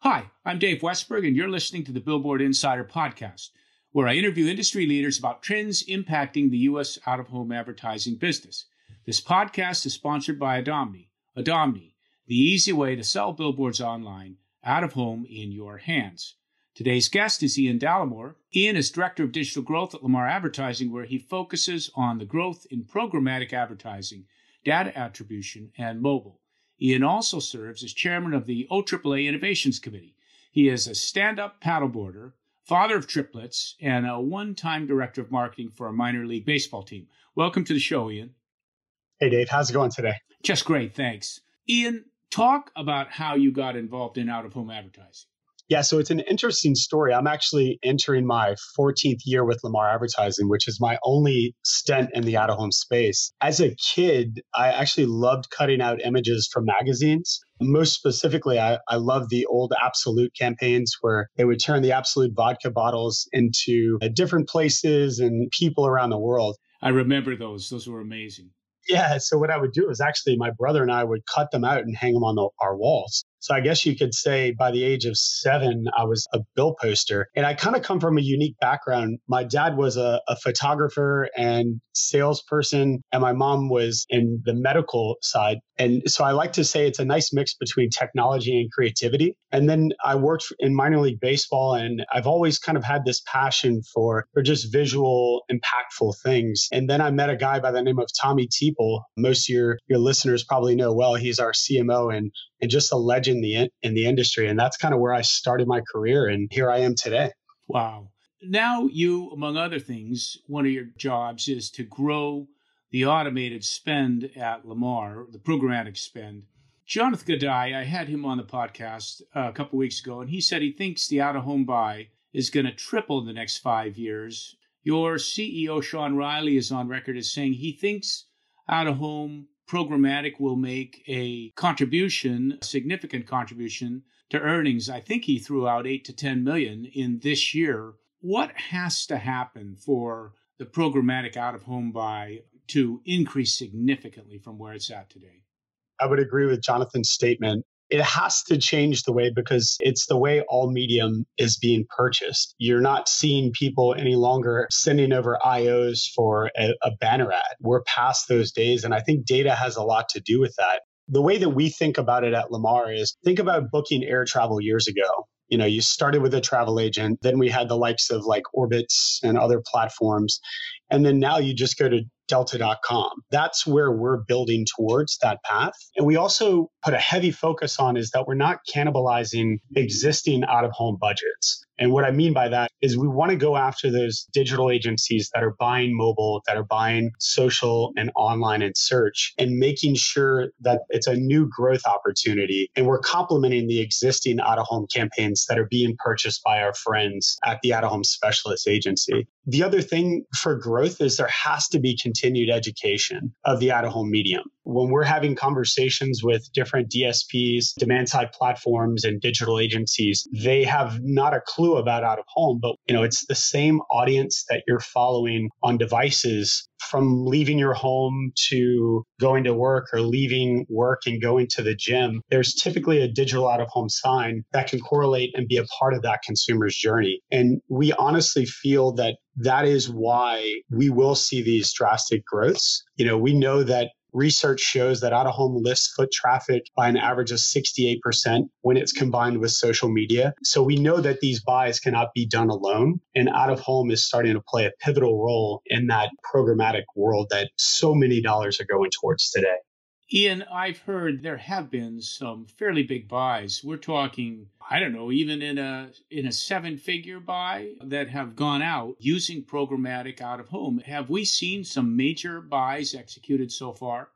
Hi, I'm Dave Westberg, and you're listening to the Billboard Insider Podcast, where I interview industry leaders about trends impacting the U.S. out of home advertising business. This podcast is sponsored by Adomni. Adomni, the easy way to sell billboards online, out of home, in your hands. Today's guest is Ian Dallimore. Ian is Director of Digital Growth at Lamar Advertising, where he focuses on the growth in programmatic advertising, data attribution, and mobile. Ian also serves as chairman of the OAAA Innovations Committee. He is a stand up paddleboarder, father of triplets, and a one time director of marketing for a minor league baseball team. Welcome to the show, Ian. Hey, Dave. How's it going today? Just great. Thanks. Ian, talk about how you got involved in out of home advertising. Yeah, so it's an interesting story. I'm actually entering my 14th year with Lamar Advertising, which is my only stint in the out of home space. As a kid, I actually loved cutting out images from magazines. Most specifically, I, I love the old Absolut campaigns where they would turn the Absolut vodka bottles into uh, different places and people around the world. I remember those. Those were amazing. Yeah. So what I would do is actually my brother and I would cut them out and hang them on the, our walls. So I guess you could say by the age of seven, I was a bill poster. And I kind of come from a unique background. My dad was a, a photographer and salesperson, and my mom was in the medical side. And so I like to say it's a nice mix between technology and creativity. And then I worked in minor league baseball, and I've always kind of had this passion for, for just visual, impactful things. And then I met a guy by the name of Tommy Teepell. Most of your, your listeners probably know well. He's our CMO and, and just a legend in the in the industry, and that's kind of where I started my career, and here I am today. Wow! Now you, among other things, one of your jobs is to grow the automated spend at Lamar, the programmatic spend. Jonathan Gadai, I had him on the podcast uh, a couple weeks ago, and he said he thinks the out of home buy is going to triple in the next five years. Your CEO, Sean Reilly, is on record as saying he thinks out of home programmatic will make a contribution, a significant contribution to earnings. I think he threw out 8 to 10 million in this year. What has to happen for the programmatic out of home buy to increase significantly from where it's at today? I would agree with Jonathan's statement it has to change the way because it's the way all medium is being purchased. You're not seeing people any longer sending over IOs for a, a, banner ad. We're past those days. And I think data has a lot to do with that. The way that we think about it at Lamar is think about booking air travel years ago. You know, you started with a travel agent, then we had the likes of like Orbitz and other platforms. And then now you just go to delta.com. That's where we're building towards that path. And we also put a heavy focus on is that we're not cannibalizing existing out of home budgets. And what I mean by that is we want to go after those digital agencies that are buying mobile, that are buying social and online and search, and making sure that it's a new growth opportunity. And we're complementing the existing out of home campaigns that are being purchased by our friends at the out of home specialist agency. The other thing for growth is there has to be continued education of the out of home medium. When we're having conversations with different DSPs, demand side platforms, and digital agencies, they have not a clue about out of home, but you know, it's the same audience that you're following on devices from leaving your home to going to work or leaving work and going to the gym, there's typically a digital out of home sign that can correlate and be a part of that consumer's journey. And we honestly feel that that is why we will see these drastic growths. You know, we know that research shows that out of home lifts foot traffic by an average of 68% when it's combined with social media. So we know that these buys cannot be done alone. And out of home is starting to play a pivotal role in that programmatic world that so many dollars are going towards today. Ian, I've heard there have been some fairly big buys. We're talking, I don't know, even in a in a seven-figure buy that have gone out using programmatic out of home. Have we seen some major buys executed so far?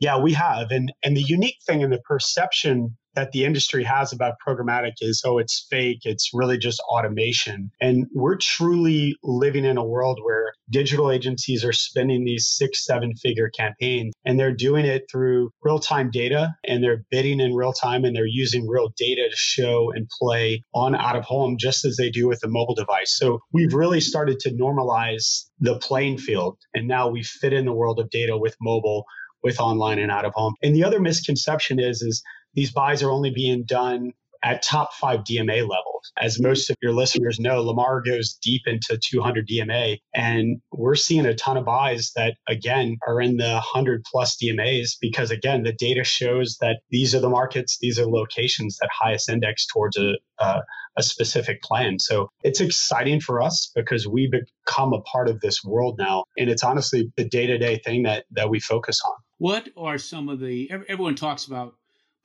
Yeah, we have. And and the unique thing in the perception that the industry has about programmatic is oh it's fake it's really just automation. And we're truly living in a world where digital agencies are spending these six seven figure campaigns and they're doing it through real-time data and they're bidding in real time and they're using real data to show and play on out of home just as they do with a mobile device. So we've really started to normalize the playing field and now we fit in the world of data with mobile with online and out of home. And the other misconception is is these buys are only being done at top five DMA levels. As most of your listeners know, Lamar goes deep into 200 DMA, and we're seeing a ton of buys that, again, are in the 100 plus DMAs because, again, the data shows that these are the markets, these are locations that highest index towards a, a, a specific plan. So it's exciting for us because we become a part of this world now. And it's honestly the day to day thing that, that we focus on. What are some of the, everyone talks about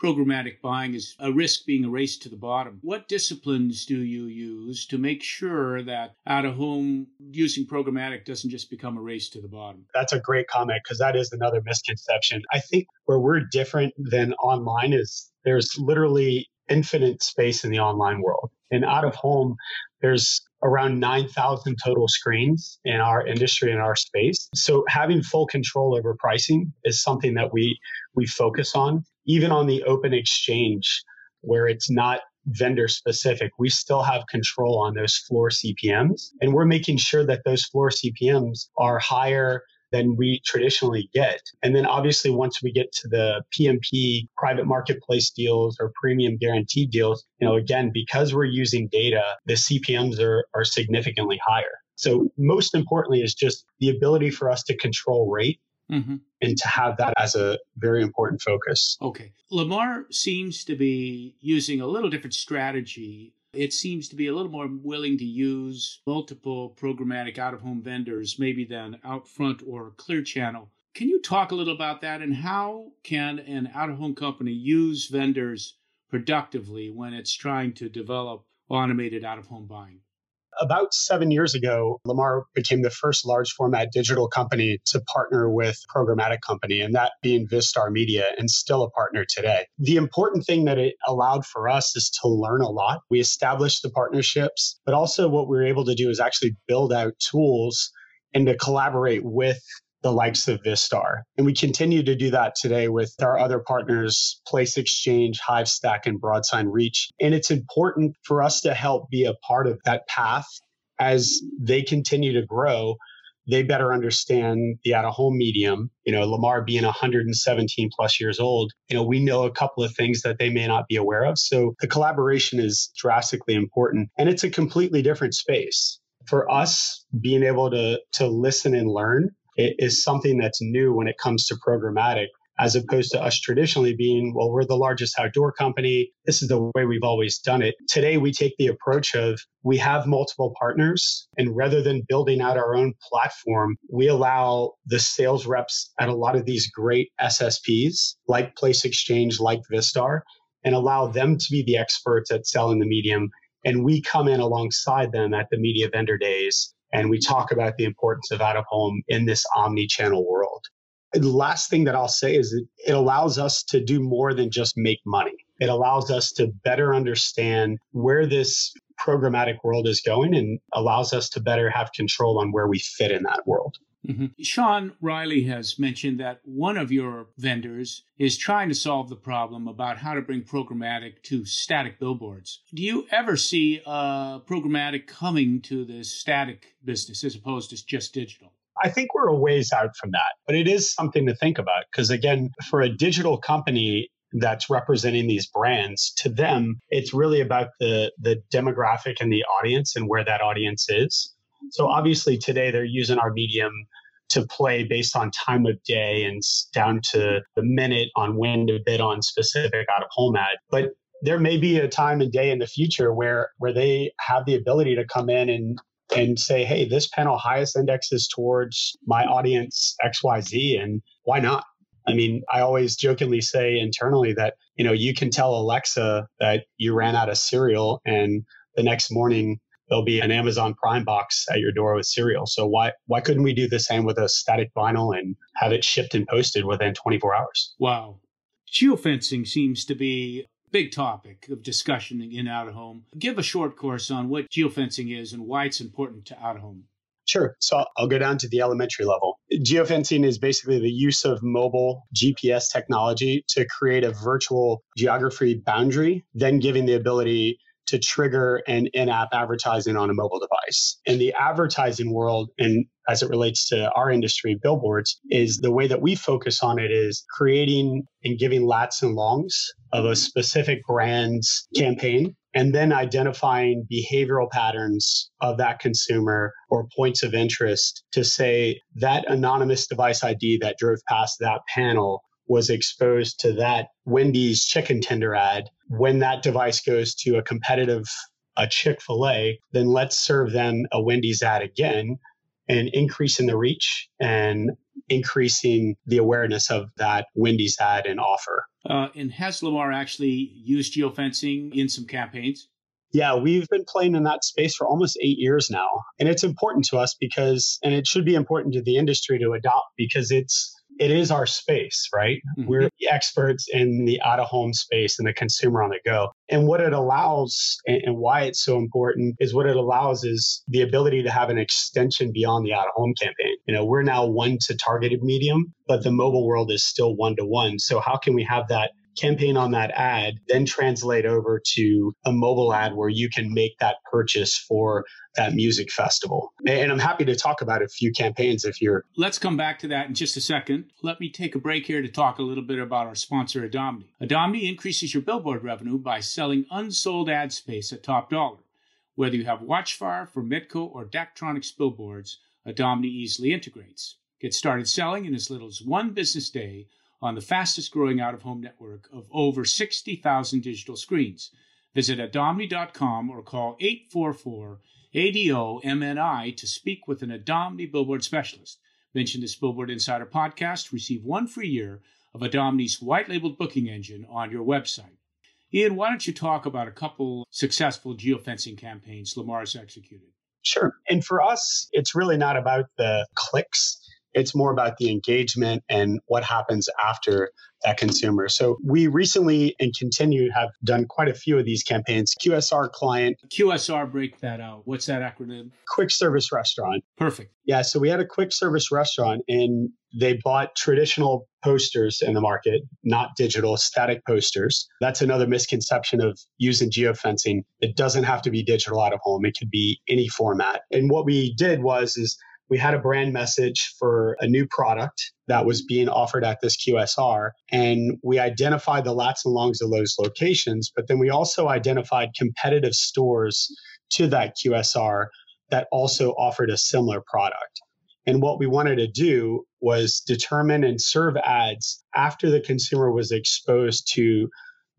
programmatic buying is a risk being a race to the bottom. What disciplines do you use to make sure that out of home using programmatic doesn't just become a race to the bottom? That's a great comment because that is another misconception. I think where we're different than online is there's literally infinite space in the online world. And out of home, there's around 9,000 total screens in our industry in our space. So having full control over pricing is something that we we focus on. Even on the open exchange where it's not vendor specific, we still have control on those floor CPMs and we're making sure that those floor CPMs are higher than we traditionally get. And then obviously, once we get to the PMP private marketplace deals or premium guaranteed deals, you know, again, because we're using data, the CPMs are, are significantly higher. So most importantly is just the ability for us to control rate Mm-hmm. and to have that as a very important focus. Okay. Lamar seems to be using a little different strategy it seems to be a little more willing to use multiple programmatic out of home vendors, maybe than Outfront or Clear Channel. Can you talk a little about that and how can an out of home company use vendors productively when it's trying to develop automated out of home buying? About seven years ago, Lamar became the first large format digital company to partner with programmatic company, and that being Vistar Media, and still a partner today. The important thing that it allowed for us is to learn a lot. We established the partnerships, but also what we were able to do is actually build out tools and to collaborate with the likes of Vistar. And we continue to do that today with our other partners, Place Exchange, Hivestack, and Broadsign Reach. And it's important for us to help be a part of that path as they continue to grow. They better understand the out of home medium. You know, Lamar being 117 plus years old, you know, we know a couple of things that they may not be aware of. So the collaboration is drastically important and it's a completely different space for us being able to to listen and learn is something that's new when it comes to programmatic as opposed to us traditionally being, well, we're the largest outdoor company. This is the way we've always done it. Today, we take the approach of we have multiple partners, and rather than building out our own platform, we allow the sales reps at a lot of these great SSPs like Place Exchange, like Vistar, and allow them to be the experts at selling the medium. And we come in alongside them at the media vendor days and we talk about the importance of out of home in this omni channel world. The last thing that I'll say is it, it allows us to do more than just make money. It allows us to better understand where this programmatic world is going and allows us to better have control on where we fit in that world. Mm-hmm. Sean Reilly has mentioned that one of your vendors is trying to solve the problem about how to bring programmatic to static billboards. Do you ever see uh, programmatic coming to the static business as opposed to just digital? I think we're a ways out from that, but it is something to think about because, again, for a digital company, that's representing these brands to them it's really about the the demographic and the audience and where that audience is so obviously today they're using our medium to play based on time of day and down to the minute on when to bid on specific out of home ad. But there may be a time and day in the future where where they have the ability to come in and and say, hey, this panel highest indexes towards my audience XYZ and why not? I mean, I always jokingly say internally that, you know, you can tell Alexa that you ran out of cereal and the next morning there'll be an Amazon Prime box at your door with cereal. So why why couldn't we do the same with a static vinyl and have it shipped and posted within 24 hours? Wow. Geofencing seems to be a big topic of discussion in out of home. Give a short course on what geofencing is and why it's important to out of home. Sure. So I'll go down to the elementary level. Geofencing is basically the use of mobile GPS technology to create a virtual geography boundary, then giving the ability to trigger an in app advertising on a mobile device. In the advertising world, and as it relates to our industry, billboards, is the way that we focus on it is creating and giving lats and longs of a specific brand's campaign and then identifying behavioral patterns of that consumer or points of interest to say that anonymous device ID that drove past that panel was exposed to that Wendy's chicken tender ad. When that device goes to a competitive a Chick-fil-A, then let's serve them a Wendy's ad again and increasing the reach and increasing the awareness of that Wendy's ad and offer. Uh, and has Lamar actually used geofencing in some campaigns? Yeah, we've been playing in that space for almost eight years now. And it's important to us because, and it should be important to the industry to adopt because it's it is our space, right? Mm-hmm. We're experts in the out of home space and the consumer on the go. And what it allows and, and, why it's so important is what it allows is the ability to have an extension beyond the out of home campaign. You know, we're now one to targeted medium, but the mobile world is still one to one. So how can we have that campaign on that ad, then translate over to a mobile ad where you can make that purchase for that music festival. And I'm happy to talk about a few campaigns if you're. Let's come back to that in just a second. Let me take a break here to talk a little bit about our sponsor, Adomni. Adomni increases your billboard revenue by selling unsold ad space at top dollar. Whether you have Watchfire, for Formetco, or Daktronics billboards, Adomni easily integrates. Get started selling in as little as one business day on the fastest growing out of home network of over 60,000 digital screens. Visit adomni.com or call 844 ADOMNI to speak with an Adomni billboard specialist. Mention this Billboard Insider podcast, receive one free year of Adomni's white labeled booking engine on your website. Ian, why don't you talk about a couple successful geofencing campaigns Lamar's executed? Sure. And for us, it's really not about the clicks it's more about the engagement and what happens after that consumer. So we recently and continue have done quite a few of these campaigns. QSR client. QSR, break that out. What's that acronym? Quick service restaurant. Perfect. Yeah. So we had a quick service restaurant and they bought traditional posters in the market, not digital, static posters. That's another misconception of using geofencing. It doesn't have to be digital out of home. It could be any format. And what we did was is we had a brand message for a new product that was being offered at this QSR. And we identified the lats and longs of those locations, but then we also identified competitive stores to that QSR that also offered a similar product. And what we wanted to do was determine and serve ads after the consumer was exposed to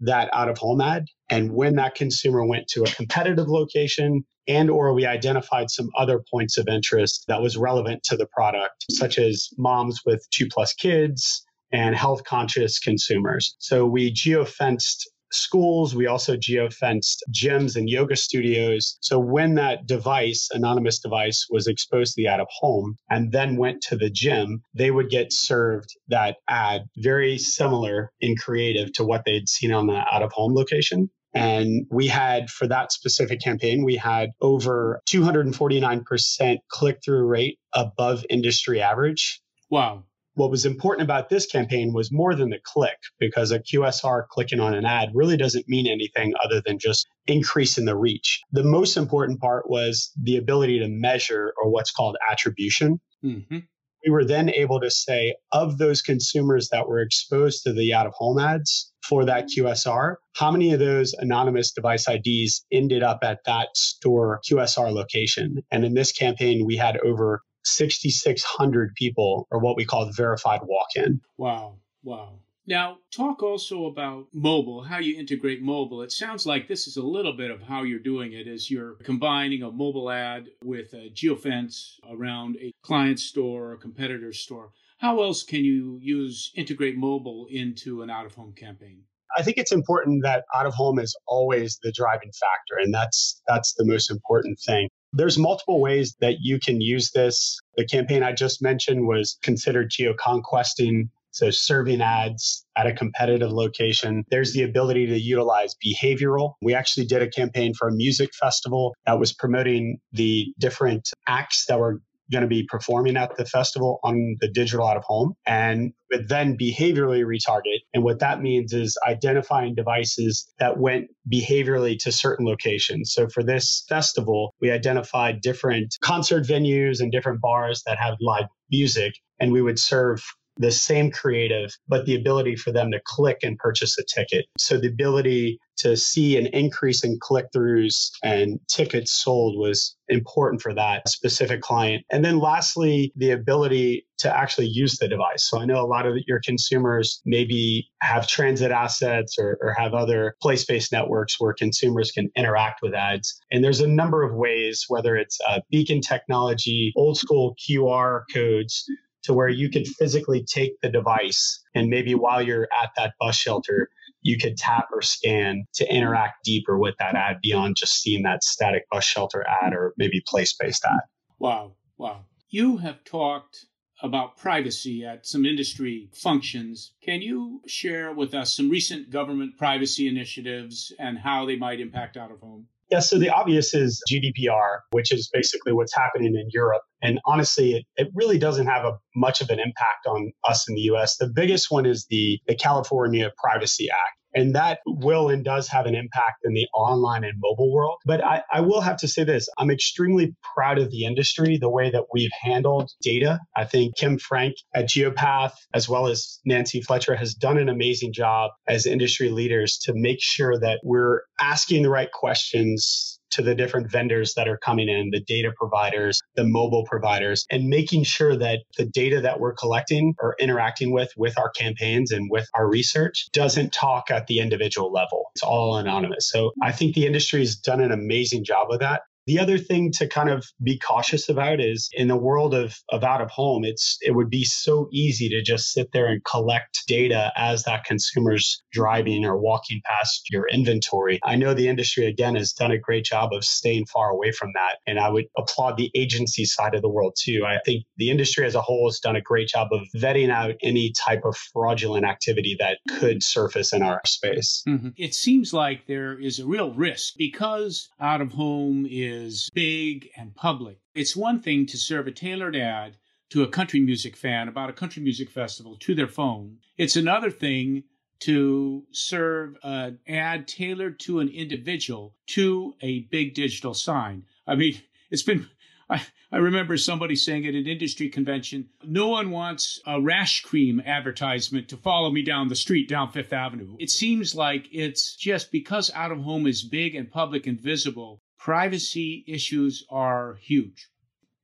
that out of home ad. And when that consumer went to a competitive location, and or we identified some other points of interest that was relevant to the product such as moms with two plus kids and health conscious consumers. So we geofenced schools. We also geofenced gyms and yoga studios. So when that device anonymous device was exposed to the out of home and then went to the gym they would get served that ad very similar in creative to what they'd seen on the out of home location and we had, for that specific campaign, we had over 249% click through rate above industry average. Wow. What was important about this campaign was more than the click because a QSR clicking on an ad really doesn't mean anything other than just increasing the reach. The most important part was the ability to measure or what's called attribution. Mm-hmm we were then able to say of those consumers that were exposed to the out of home ads for that QSR, how many of those anonymous device IDs ended up at that store QSR location? And in this campaign, we had over 6,600 people, or what we call verified walk in. Wow. Wow. Now, talk also about mobile, how you integrate mobile. It sounds like this is a little bit of how you're doing it is you're combining a mobile ad with a geofence around a client store or a competitor store. How else can you use integrate mobile into an out of home campaign? I think it's important that out of home is always the driving factor and that's that's the most important thing. There's multiple ways that you can use this. The campaign I just mentioned was considered geoconquesting so serving ads at a competitive location. There's the ability to utilize behavioral. We actually did a campaign for a music festival that was promoting the different acts that were going to be performing at the festival on the digital out of home and then behaviorally retarget. And what that means is identifying devices that went behaviorally to certain locations. So for this festival, we identified different concert venues and different bars that have live music, and we would serve the same creative, but the ability for them to click and purchase a ticket. So the ability to see an increase in click throughs and tickets sold was important for that specific client. And then lastly, the ability to actually use the device. So I know a lot of your consumers maybe have transit assets or, or have other place based networks where consumers can interact with ads. And there's a number of ways, whether it's uh, beacon technology, old school QR codes to where you could physically take the device and maybe while you're at that bus shelter, you could tap or scan to interact deeper with that ad beyond just seeing that static bus shelter ad or maybe place based ad. Wow. Wow. You have talked about privacy at some industry functions. Can you share with us some recent government privacy initiatives and how they might impact out of home? Yeah, so the obvious is GDPR, which is basically what's happening in Europe. And honestly, it, it really doesn't have a much of an impact on us in the US. The biggest one is the, the California Privacy Act. And that will and does have an impact in the online and mobile world. But I, I, will have to say this I'm extremely proud of the industry, the way that we've handled data. I think Kym Frank at Geopath, as well as Nancy Fletcher, has done an amazing job as industry leaders to make sure that we're asking the right questions to the different vendors that are coming in, the data providers, the mobile providers, and making sure that the data that we're collecting or interacting with with our campaigns and with our research doesn't talk at the individual level. It's all anonymous. So I think the industry has done an amazing job of that. The other thing to kind of be cautious about is in the world of, of out of home, it's it would be so easy to just sit there and collect data as that consumer's driving or walking past your inventory. I know the industry again has done a great job of staying far away from that. And I would applaud the agency side of the world too. I think the industry as a whole has done a great job of vetting out any type of fraudulent activity that could surface in our space. Mm-hmm. It seems like there is a real risk because out of home is is big and public. It's one thing to serve a tailored ad to a country music fan about a country music festival to their phone. It's another thing to serve an ad tailored to an individual to a big digital sign. I mean, it's been I, I remember somebody saying at an industry convention, no one wants a rash cream advertisement to follow me down the street down Fifth Avenue. It seems like it's just because out of home is big and public and visible, privacy issues are huge.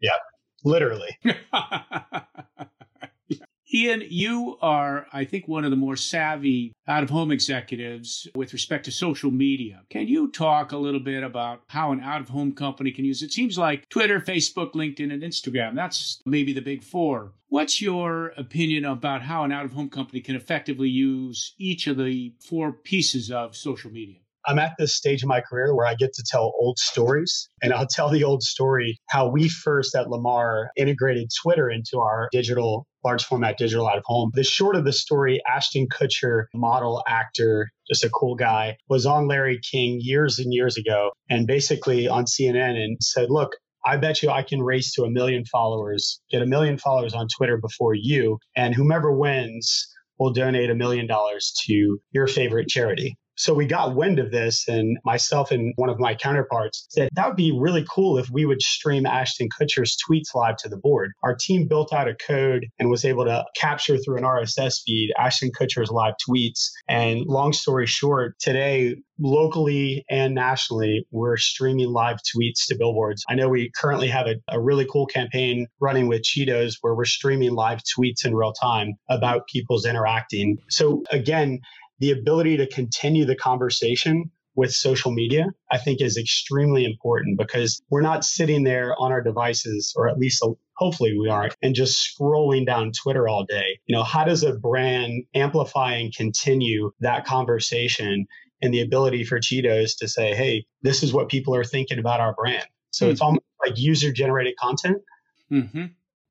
Yeah, literally. Ian, you are, I think, one of the more savvy out of home executives with respect to social media. Can you talk a little bit about how an out of home company can use it? Seems like Twitter, Facebook, LinkedIn, and Instagram. That's maybe the big four. What's your opinion about how an out of home company can effectively use each of the four pieces of social media? I'm at this stage of my career where I get to tell old stories. And I'll tell the old story how we first at Lamar integrated Twitter into our digital, large format digital out of home. The short of the story Ashton Kutcher, model, actor, just a cool guy, was on Larry King years and years ago and basically on CNN and said, Look, I bet you I can race to a million followers, get a million followers on Twitter before you. And whomever wins will donate a million dollars to your favorite charity. So we got wind of this, and myself and one of my counterparts said that would be really cool if we would stream Ashton Kutcher's tweets live to the board. Our team built out a code and was able to capture through an RSS feed Ashton Kutcher's live tweets. And long story short, today, locally and nationally, we're streaming live tweets to billboards. I know we currently have a, a really cool campaign running with Cheetos where we're streaming live tweets in real time about people's interacting. So again, the ability to continue the conversation with social media, I think is extremely important because we're not sitting there on our devices, or at least hopefully we aren't, and just scrolling down Twitter all day. You know, how does a brand amplify and continue that conversation and the ability for Cheetos to say, hey, this is what people are thinking about our brand? So mm-hmm. it's almost like user generated content. Mm-hmm.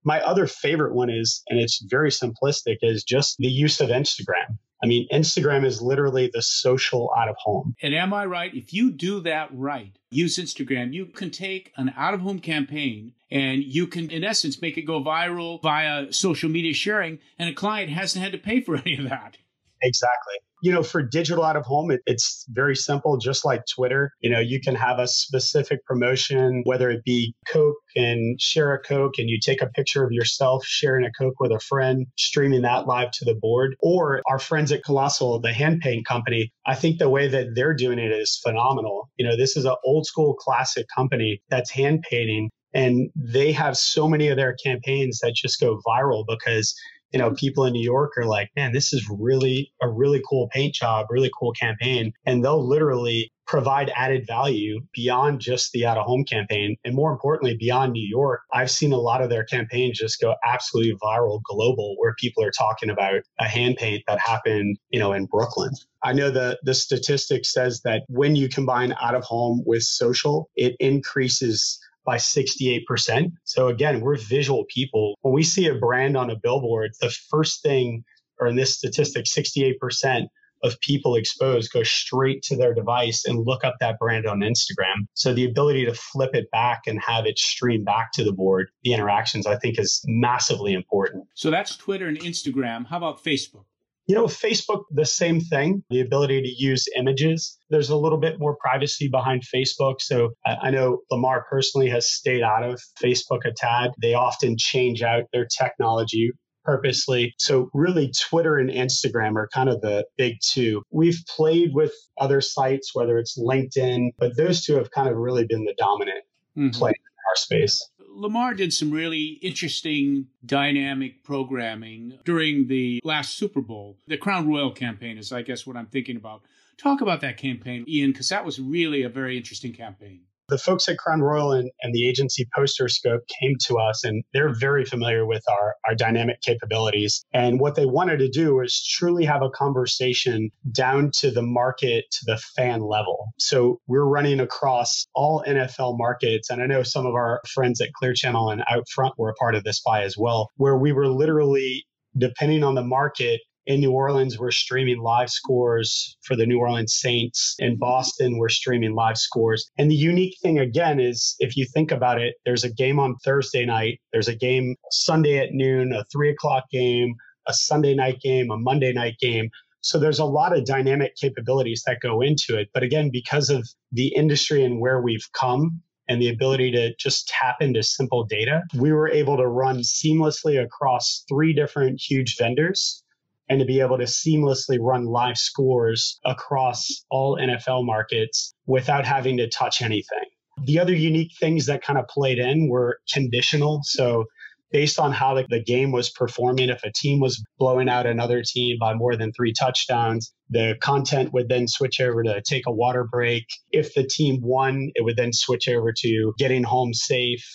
My other favorite one is, and it's very simplistic, is just the use of Instagram. I mean, Instagram is literally the social out of home. And am I right? If you do that right, use Instagram, you can take an out of home campaign and you can, in essence, make it go viral via social media sharing, and a client hasn't had to pay for any of that. Exactly you know, for digital out of home, it, it's very simple, just like Twitter. You know, you can have a specific promotion, whether it be Coke and share a Coke and you take a picture of yourself sharing a Coke with a friend, streaming that live to the board. Or our friends at Colossal, the hand paint company, I think the way that they're doing it is phenomenal. You know, this is an old school classic company that's hand painting and they have so many of their campaigns that just go viral because you know, people in New York are like, man, this is really a really cool paint job, really cool campaign. And they'll literally provide added value beyond just the out of home campaign. And more importantly, beyond New York, I've seen a lot of their campaigns just go absolutely viral global where people are talking about a hand paint that happened, you know, in Brooklyn. I know the the statistic says that when you combine out of home with social, it increases by 68%. So again, we're visual people. When we see a brand on a billboard, the first thing, or in this statistic, 68% of people exposed go straight to their device and look up that brand on Instagram. So the ability to flip it back and have it stream back to the board, the interactions, I think is massively important. So that's Twitter and Instagram. How about Facebook? You know, Facebook, the same thing, the ability to use images. There's a little bit more privacy behind Facebook. So I know Lamar personally has stayed out of Facebook a tad. They often change out their technology purposely. So really Twitter and Instagram are kind of the big two. We've played with other sites, whether it's LinkedIn, but those two have kind of really been the dominant mm-hmm. play in our space. Lamar did some really interesting dynamic programming during the last Super Bowl. The Crown Royal campaign is, I guess, what I'm thinking about. Talk about that campaign, Ian, because that was really a very interesting campaign the folks at Crown Royal and, and the agency Posterscope came to us and they're very familiar with our, our dynamic capabilities. And what they wanted to do was truly have a conversation down to the market, to the fan level. So we're running across all NFL markets. And I know some of our friends at Clear Channel and Outfront were a part of this buy as well, where we were literally depending on the market, in New Orleans, we're streaming live scores for the New Orleans Saints. In Boston, we're streaming live scores. And the unique thing, again, is if you think about it, there's a game on Thursday night, there's a game Sunday at noon, a three o'clock game, a Sunday night game, a Monday night game. So there's a lot of dynamic capabilities that go into it. But again, because of the industry and where we've come, and the ability to just tap into simple data, we were able to run seamlessly across three different huge vendors and to be able to seamlessly run live scores across all NFL markets without having to touch anything. The other unique things that kind of played in were conditional. So, based on how the, game was performing, if a team was blowing out another team by more than three touchdowns, the content would then switch over to take a water break. If the team won, it would then switch over to getting home safe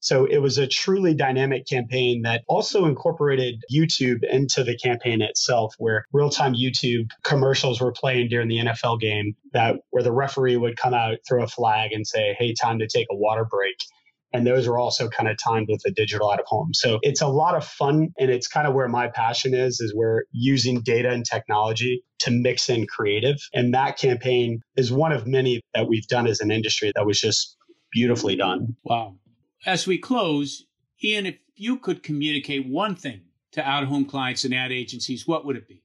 so it was a truly dynamic campaign that also incorporated YouTube into the campaign itself, where real time YouTube commercials were playing during the NFL game that where the referee would come out, throw a flag and say, Hey, time to take a water break. And those were also kind of timed with the digital out of home. So it's a lot of fun. And it's kind of where my passion is, is we're using data and technology to mix in creative. And that campaign is one of many that we've done as an industry that was just beautifully done. Wow. As we close, Ian, if you could communicate one thing to out of home clients and ad agencies, what would it be?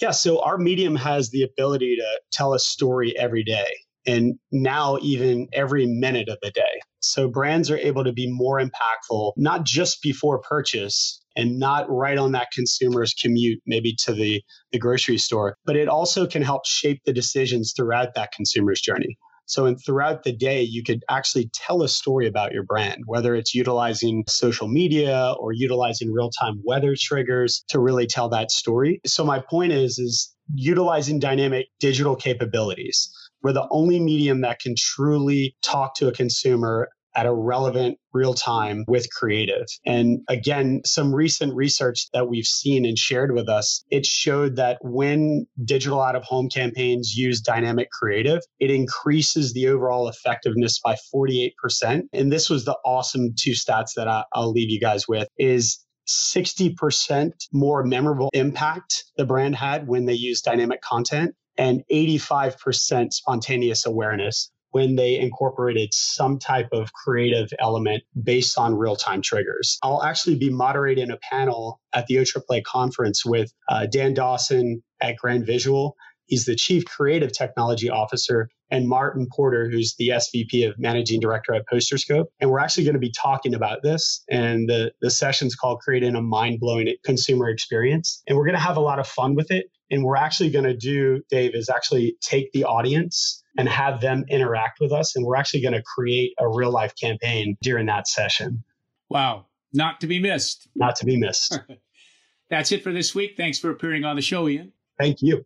Yeah, so our medium has the ability to tell a story every day and now even every minute of the day. So brands are able to be more impactful, not just before purchase and not right on that consumer's commute, maybe to the, the grocery store, but it also can help shape the decisions throughout that consumer's journey. So, and throughout the day, you could actually tell a story about your brand, whether it's utilizing social media or utilizing real time weather triggers to really tell that story. So, my point is, is utilizing dynamic digital capabilities. We're the only medium that can truly talk to a consumer at a relevant real time with creative. And again, some recent research that we've seen and shared with us, it showed that when digital out of home campaigns use dynamic creative, it increases the overall effectiveness by 48%. And this was the awesome two stats that I, will leave you guys with is 60% more memorable impact the brand had when they used dynamic content and 85% spontaneous awareness when they incorporated some type of creative element based on real time triggers. I'll actually be moderating a panel at the OAAA conference with uh, Dan Dawson at Grand Visual. He's the chief creative technology officer, and Martin Porter, who's the SVP of managing director at Posterscope. And we're actually going to be talking about this. And the, the session's called Creating a Mind Blowing Consumer Experience. And we're going to have a lot of fun with it. And we're actually going to do, Dave, is actually take the audience and have them interact with us. And we're actually going to create a real life campaign during that session. Wow. Not to be missed. Not to be missed. That's it for this week. Thanks for appearing on the show, Ian. Thank you.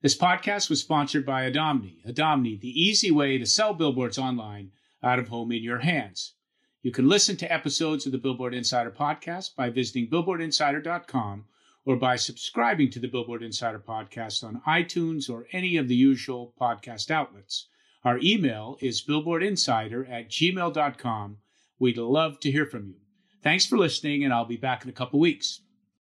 This podcast was sponsored by Adomni. Adomni, the easy way to sell billboards online out of home in your hands. You can listen to episodes of the Billboard Insider podcast by visiting billboardinsider.com or by subscribing to the Billboard Insider podcast on iTunes or any of the usual podcast outlets. Our email is billboardinsider at gmail.com. We'd love to hear from you. Thanks for listening, and I'll be back in a couple weeks.